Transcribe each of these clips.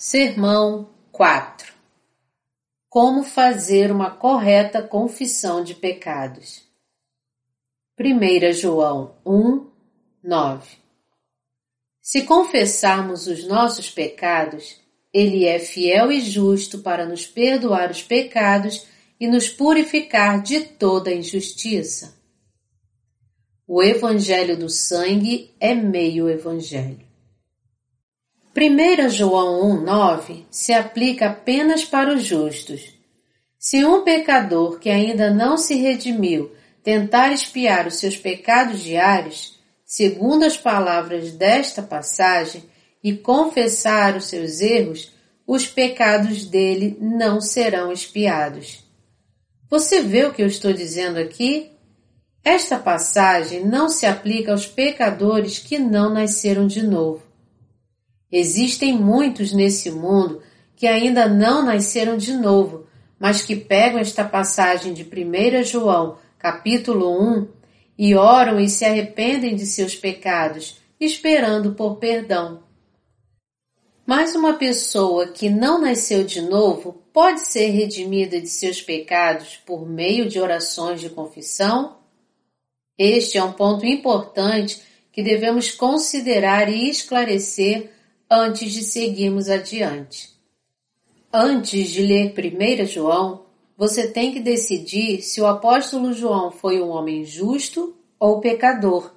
Sermão 4 Como fazer uma correta confissão de pecados. 1 João 1, 9 Se confessarmos os nossos pecados, Ele é fiel e justo para nos perdoar os pecados e nos purificar de toda injustiça. O Evangelho do Sangue é meio Evangelho. 1 João 1,9 se aplica apenas para os justos. Se um pecador que ainda não se redimiu tentar espiar os seus pecados diários, segundo as palavras desta passagem, e confessar os seus erros, os pecados dele não serão espiados. Você vê o que eu estou dizendo aqui? Esta passagem não se aplica aos pecadores que não nasceram de novo. Existem muitos nesse mundo que ainda não nasceram de novo, mas que pegam esta passagem de 1 João, capítulo 1, e oram e se arrependem de seus pecados, esperando por perdão. Mas uma pessoa que não nasceu de novo pode ser redimida de seus pecados por meio de orações de confissão? Este é um ponto importante que devemos considerar e esclarecer antes de seguirmos adiante. Antes de ler 1 João, você tem que decidir se o apóstolo João foi um homem justo ou pecador.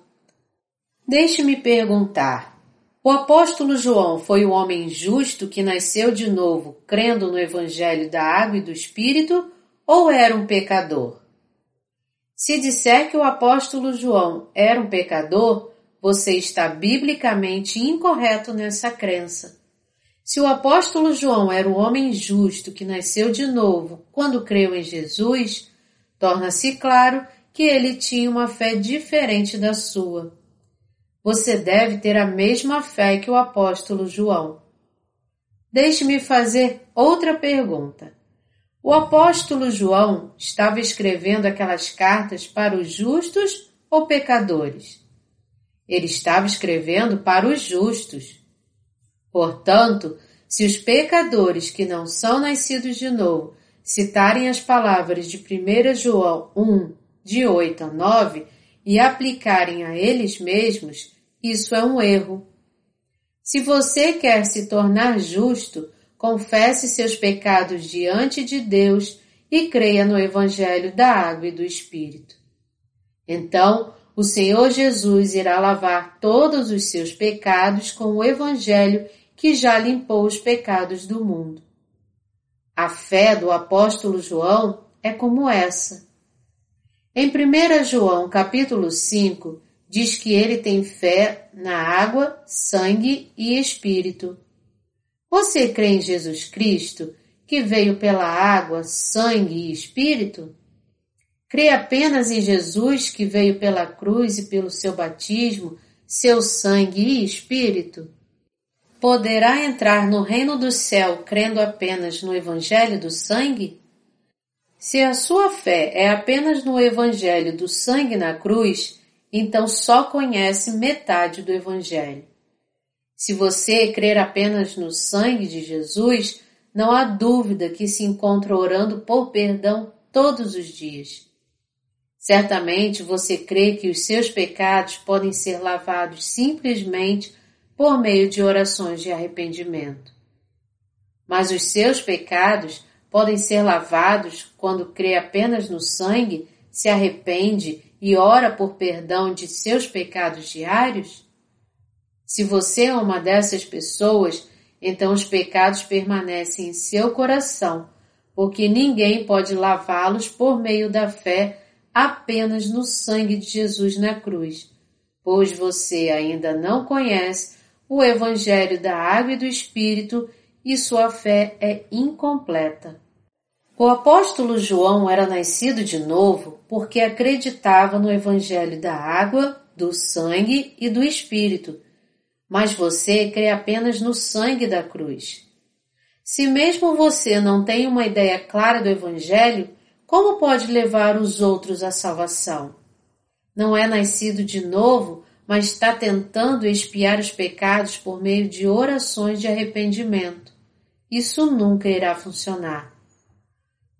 Deixe-me perguntar: o apóstolo João foi um homem justo que nasceu de novo crendo no Evangelho da Água e do Espírito ou era um pecador? Se disser que o apóstolo João era um pecador, você está biblicamente incorreto nessa crença. Se o apóstolo João era o homem justo que nasceu de novo quando creu em Jesus, torna-se claro que ele tinha uma fé diferente da sua. Você deve ter a mesma fé que o apóstolo João. Deixe-me fazer outra pergunta. O apóstolo João estava escrevendo aquelas cartas para os justos ou pecadores? Ele estava escrevendo para os justos. Portanto, se os pecadores que não são nascidos de novo citarem as palavras de 1 João 1, de 8 a 9, e aplicarem a eles mesmos, isso é um erro. Se você quer se tornar justo, confesse seus pecados diante de Deus e creia no Evangelho da Água e do Espírito. Então, o Senhor Jesus irá lavar todos os seus pecados com o Evangelho que já limpou os pecados do mundo. A fé do apóstolo João é como essa. Em 1 João capítulo 5, diz que ele tem fé na água, sangue e espírito. Você crê em Jesus Cristo, que veio pela água, sangue e espírito? Crê apenas em Jesus que veio pela cruz e pelo seu batismo, seu sangue e espírito? Poderá entrar no reino do céu crendo apenas no Evangelho do sangue? Se a sua fé é apenas no Evangelho do sangue na cruz, então só conhece metade do Evangelho. Se você crer apenas no sangue de Jesus, não há dúvida que se encontra orando por perdão todos os dias. Certamente você crê que os seus pecados podem ser lavados simplesmente por meio de orações de arrependimento. Mas os seus pecados podem ser lavados quando crê apenas no sangue, se arrepende e ora por perdão de seus pecados diários? Se você é uma dessas pessoas, então os pecados permanecem em seu coração, porque ninguém pode lavá-los por meio da fé apenas no sangue de Jesus na cruz, pois você ainda não conhece o Evangelho da Água e do Espírito e sua fé é incompleta. O apóstolo João era nascido de novo porque acreditava no Evangelho da Água, do Sangue e do Espírito, mas você crê apenas no sangue da cruz. Se mesmo você não tem uma ideia clara do Evangelho, como pode levar os outros à salvação? Não é nascido de novo, mas está tentando expiar os pecados por meio de orações de arrependimento. isso nunca irá funcionar.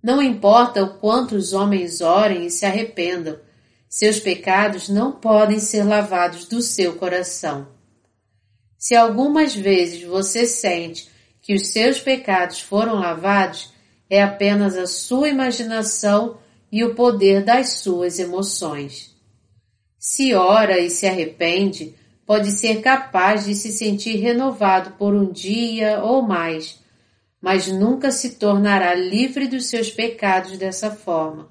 Não importa o quanto os homens orem e se arrependam, seus pecados não podem ser lavados do seu coração. Se algumas vezes você sente que os seus pecados foram lavados, é apenas a sua imaginação e o poder das suas emoções. Se ora e se arrepende, pode ser capaz de se sentir renovado por um dia ou mais, mas nunca se tornará livre dos seus pecados dessa forma.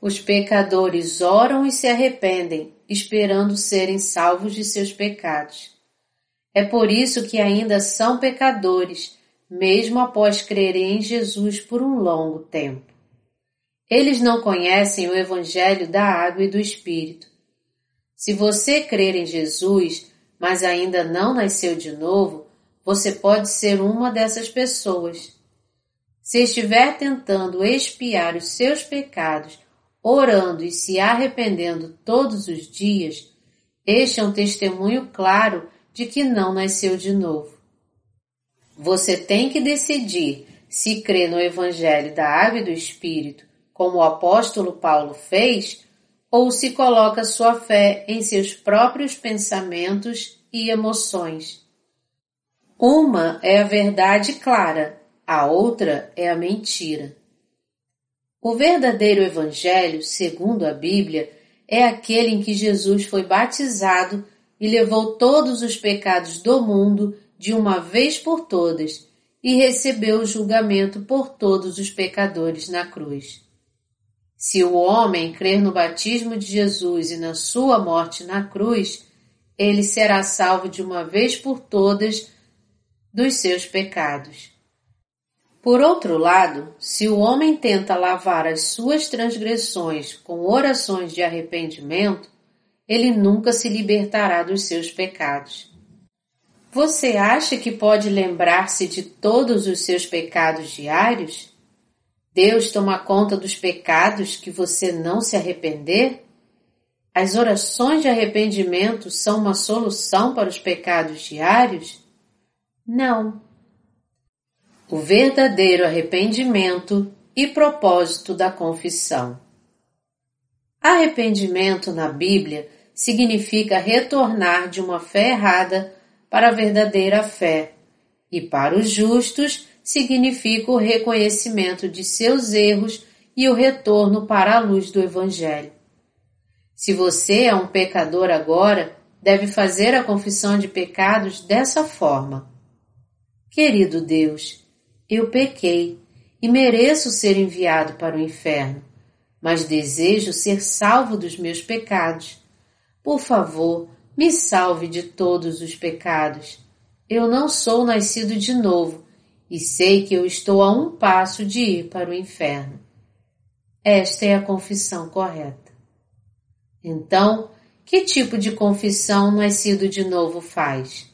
Os pecadores oram e se arrependem, esperando serem salvos de seus pecados. É por isso que ainda são pecadores, mesmo após crerem em Jesus por um longo tempo. Eles não conhecem o Evangelho da água e do Espírito. Se você crer em Jesus, mas ainda não nasceu de novo, você pode ser uma dessas pessoas. Se estiver tentando expiar os seus pecados, orando e se arrependendo todos os dias, este é um testemunho claro de que não nasceu de novo. Você tem que decidir se crê no Evangelho da Água e do Espírito, como o apóstolo Paulo fez, ou se coloca sua fé em seus próprios pensamentos e emoções. Uma é a verdade clara, a outra é a mentira. O verdadeiro Evangelho, segundo a Bíblia, é aquele em que Jesus foi batizado e levou todos os pecados do mundo de uma vez por todas e recebeu o julgamento por todos os pecadores na cruz. Se o homem crer no batismo de Jesus e na sua morte na cruz, ele será salvo de uma vez por todas dos seus pecados. Por outro lado, se o homem tenta lavar as suas transgressões com orações de arrependimento, ele nunca se libertará dos seus pecados. Você acha que pode lembrar-se de todos os seus pecados diários? Deus toma conta dos pecados que você não se arrepender? As orações de arrependimento são uma solução para os pecados diários? Não. O verdadeiro arrependimento e propósito da confissão. Arrependimento na Bíblia significa retornar de uma fé errada para a verdadeira fé, e para os justos significa o reconhecimento de seus erros e o retorno para a luz do Evangelho. Se você é um pecador agora, deve fazer a confissão de pecados dessa forma. Querido Deus, eu pequei e mereço ser enviado para o inferno, mas desejo ser salvo dos meus pecados. Por favor, me salve de todos os pecados. Eu não sou nascido de novo e sei que eu estou a um passo de ir para o inferno. Esta é a confissão correta. Então, que tipo de confissão nascido de novo faz?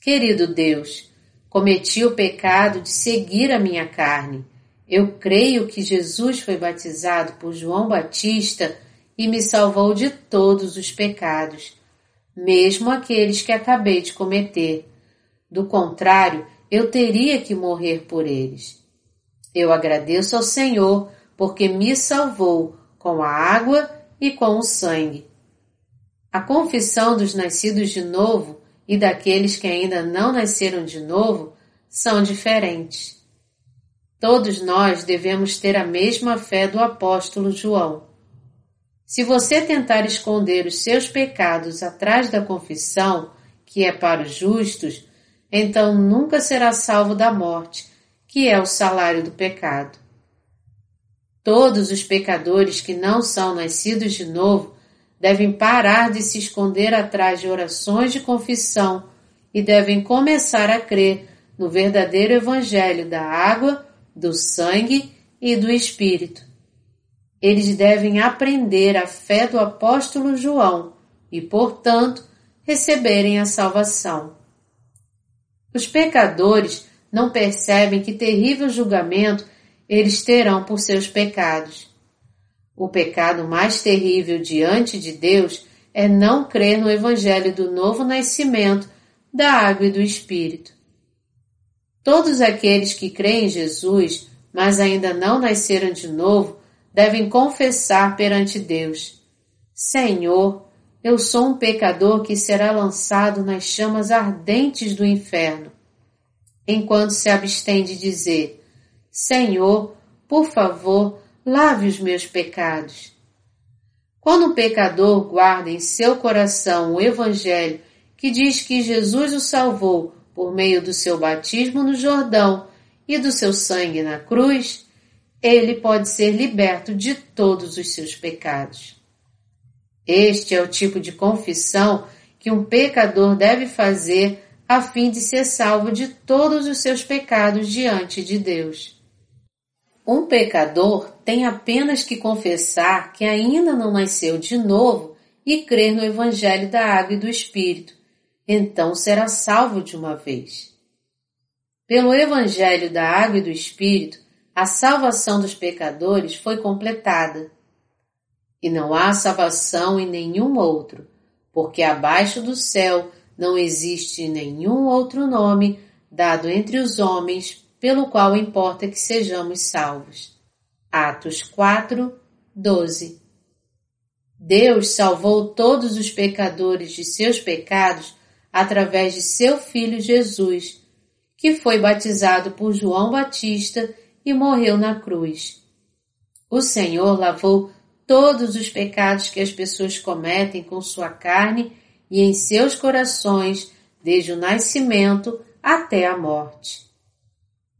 Querido Deus, cometi o pecado de seguir a minha carne. Eu creio que Jesus foi batizado por João Batista e me salvou de todos os pecados, mesmo aqueles que acabei de cometer. Do contrário, eu teria que morrer por eles. Eu agradeço ao Senhor porque me salvou com a água e com o sangue. A confissão dos nascidos de novo e daqueles que ainda não nasceram de novo são diferentes. Todos nós devemos ter a mesma fé do apóstolo João. Se você tentar esconder os seus pecados atrás da confissão, que é para os justos, então nunca será salvo da morte, que é o salário do pecado. Todos os pecadores que não são nascidos de novo devem parar de se esconder atrás de orações de confissão e devem começar a crer no verdadeiro Evangelho da água, do sangue e do Espírito eles devem aprender a fé do apóstolo João e, portanto, receberem a salvação. Os pecadores não percebem que terrível julgamento eles terão por seus pecados. O pecado mais terrível diante de Deus é não crer no Evangelho do novo nascimento, da água e do Espírito. Todos aqueles que creem em Jesus, mas ainda não nasceram de novo, devem confessar perante Deus: Senhor, eu sou um pecador que será lançado nas chamas ardentes do inferno. Enquanto se abstém de dizer: Senhor, por favor, lave os meus pecados. Quando um pecador guarda em seu coração o Evangelho que diz que Jesus o salvou por meio do seu batismo no Jordão e do seu sangue na cruz, ele pode ser liberto de todos os seus pecados. Este é o tipo de confissão que um pecador deve fazer a fim de ser salvo de todos os seus pecados diante de Deus. Um pecador tem apenas que confessar que ainda não nasceu de novo e crer no Evangelho da Água e do Espírito, então será salvo de uma vez. Pelo Evangelho da Água e do Espírito, a salvação dos pecadores foi completada. E não há salvação em nenhum outro, porque abaixo do céu não existe nenhum outro nome dado entre os homens pelo qual importa que sejamos salvos. Atos 4, 12 Deus salvou todos os pecadores de seus pecados através de seu Filho Jesus, que foi batizado por João Batista e morreu na cruz. O Senhor lavou todos os pecados que as pessoas cometem com sua carne e em seus corações desde o nascimento até a morte.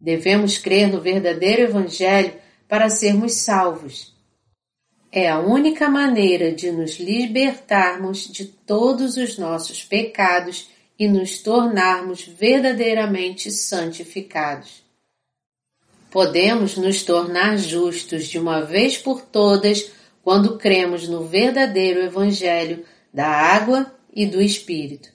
Devemos crer no verdadeiro Evangelho para sermos salvos. É a única maneira de nos libertarmos de todos os nossos pecados e nos tornarmos verdadeiramente santificados. Podemos nos tornar justos de uma vez por todas quando cremos no verdadeiro Evangelho da água e do Espírito.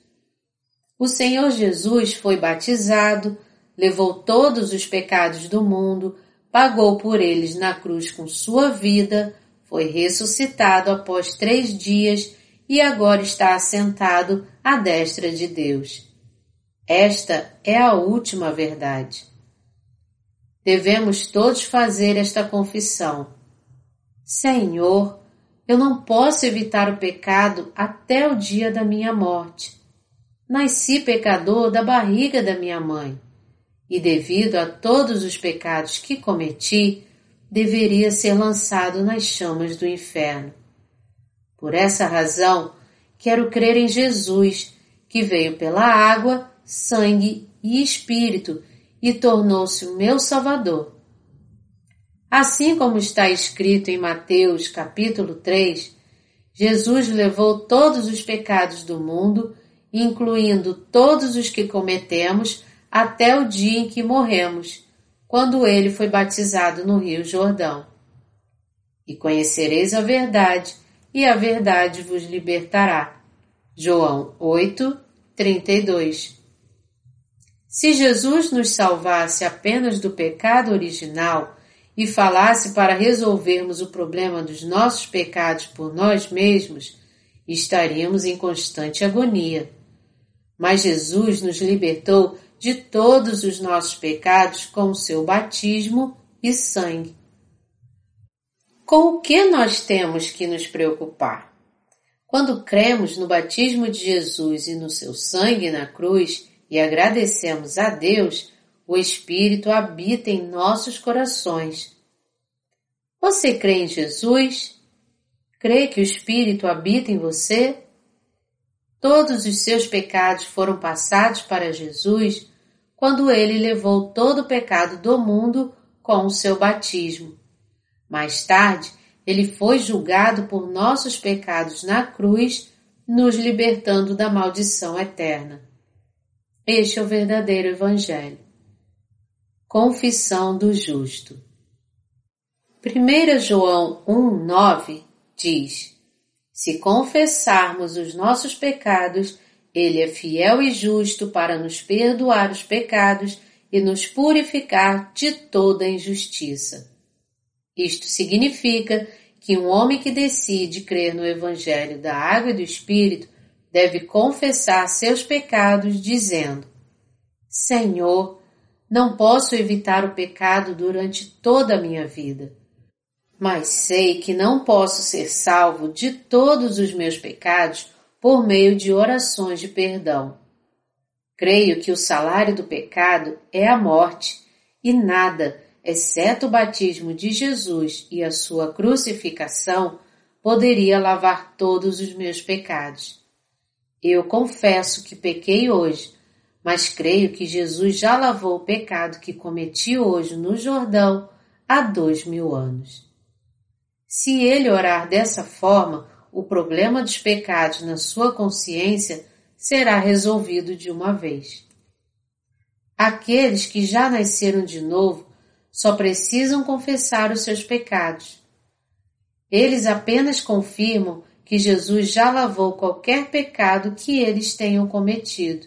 O Senhor Jesus foi batizado, levou todos os pecados do mundo, pagou por eles na cruz com sua vida, foi ressuscitado após três dias e agora está assentado à destra de Deus. Esta é a última verdade. Devemos todos fazer esta confissão. Senhor, eu não posso evitar o pecado até o dia da minha morte. Nasci pecador da barriga da minha mãe, e devido a todos os pecados que cometi, deveria ser lançado nas chamas do inferno. Por essa razão, quero crer em Jesus, que veio pela água, sangue e espírito e tornou-se o meu Salvador. Assim como está escrito em Mateus capítulo 3, Jesus levou todos os pecados do mundo, incluindo todos os que cometemos, até o dia em que morremos, quando ele foi batizado no Rio Jordão. E conhecereis a verdade, e a verdade vos libertará. João 8, 32 Se Jesus nos salvasse apenas do pecado original, e falasse para resolvermos o problema dos nossos pecados por nós mesmos, estaríamos em constante agonia. Mas Jesus nos libertou de todos os nossos pecados com o seu batismo e sangue. Com o que nós temos que nos preocupar? Quando cremos no batismo de Jesus e no seu sangue na cruz e agradecemos a Deus, o Espírito habita em nossos corações. Você crê em Jesus? Crê que o Espírito habita em você? Todos os seus pecados foram passados para Jesus quando ele levou todo o pecado do mundo com o seu batismo. Mais tarde, ele foi julgado por nossos pecados na cruz, nos libertando da maldição eterna. Este é o verdadeiro Evangelho. Confissão do Justo. 1 João 1,9 diz: Se confessarmos os nossos pecados, Ele é fiel e justo para nos perdoar os pecados e nos purificar de toda injustiça. Isto significa que um homem que decide crer no Evangelho da Água e do Espírito deve confessar seus pecados, dizendo: Senhor, Não posso evitar o pecado durante toda a minha vida. Mas sei que não posso ser salvo de todos os meus pecados por meio de orações de perdão. Creio que o salário do pecado é a morte e nada, exceto o batismo de Jesus e a sua crucificação, poderia lavar todos os meus pecados. Eu confesso que pequei hoje, mas creio que Jesus já lavou o pecado que cometi hoje no Jordão há dois mil anos. Se ele orar dessa forma, o problema dos pecados na sua consciência será resolvido de uma vez. Aqueles que já nasceram de novo só precisam confessar os seus pecados. Eles apenas confirmam que Jesus já lavou qualquer pecado que eles tenham cometido.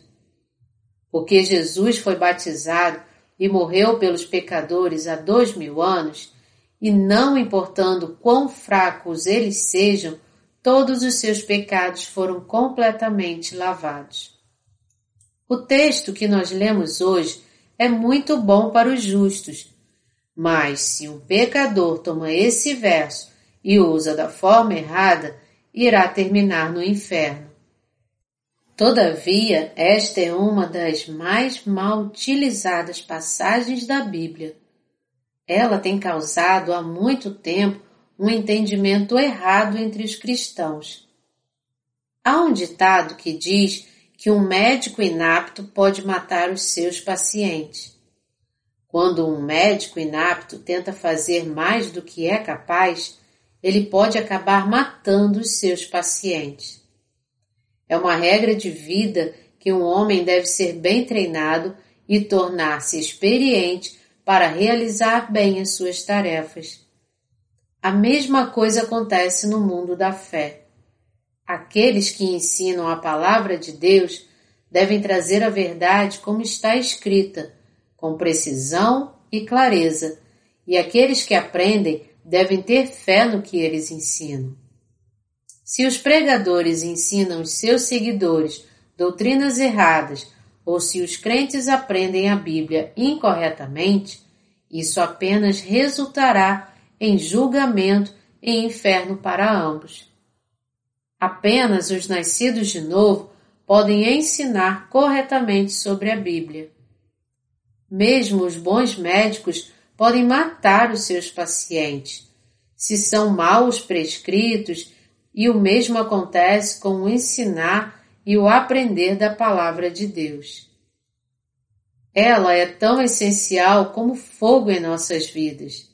Porque Jesus foi batizado e morreu pelos pecadores há dois mil anos, e não importando quão fracos eles sejam, todos os seus pecados foram completamente lavados. O texto que nós lemos hoje é muito bom para os justos, mas se um pecador toma esse verso e usa da forma errada, irá terminar no inferno. Todavia, esta é uma das mais mal utilizadas passagens da Bíblia. Ela tem causado há muito tempo um entendimento errado entre os cristãos. Há um ditado que diz que um médico inapto pode matar os seus pacientes. Quando um médico inapto tenta fazer mais do que é capaz, ele pode acabar matando os seus pacientes. É uma regra de vida que um homem deve ser bem treinado e tornar-se experiente para realizar bem as suas tarefas. A mesma coisa acontece no mundo da fé. Aqueles que ensinam a palavra de Deus devem trazer a verdade como está escrita, com precisão e clareza, e aqueles que aprendem devem ter fé no que eles ensinam. Se os pregadores ensinam os seus seguidores doutrinas erradas ou se os crentes aprendem a Bíblia incorretamente, isso apenas resultará em julgamento e inferno para ambos. Apenas os nascidos de novo podem ensinar corretamente sobre a Bíblia. Mesmo os bons médicos podem matar os seus pacientes, se são maus prescritos, e o mesmo acontece com o ensinar e o aprender da palavra de Deus. Ela é tão essencial como fogo em nossas vidas.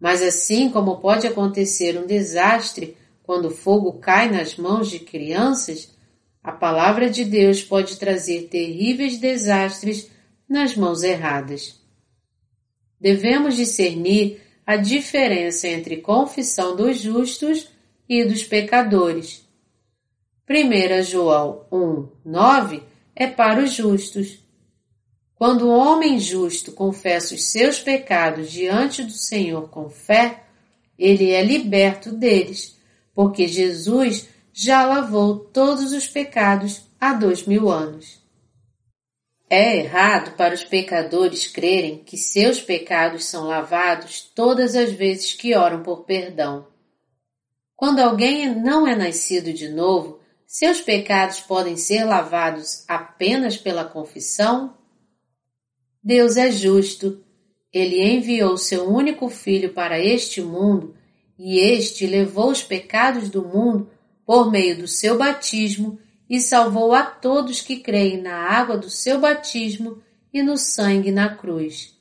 Mas assim como pode acontecer um desastre quando o fogo cai nas mãos de crianças, a palavra de Deus pode trazer terríveis desastres nas mãos erradas devemos discernir a diferença entre confissão dos justos e dos pecadores. 1 João 1, 9 é para os justos. Quando o homem justo confessa os seus pecados diante do Senhor com fé, ele é liberto deles, porque Jesus já lavou todos os pecados há dois mil anos. É errado para os pecadores crerem que seus pecados são lavados todas as vezes que oram por perdão. Quando alguém não é nascido de novo, seus pecados podem ser lavados apenas pela confissão? Deus é justo. Ele enviou seu único filho para este mundo e este levou os pecados do mundo por meio do seu batismo e salvou a todos que creem na água do seu batismo e no sangue na cruz.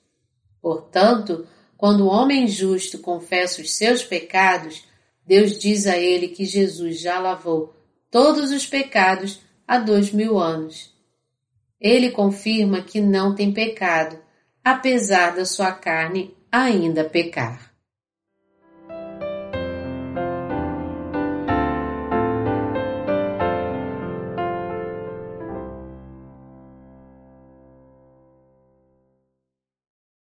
Portanto, quando o homem justo confessa os seus pecados, Deus diz a ele que Jesus já lavou todos os pecados há dois mil anos. Ele confirma que não tem pecado, apesar da sua carne ainda pecar.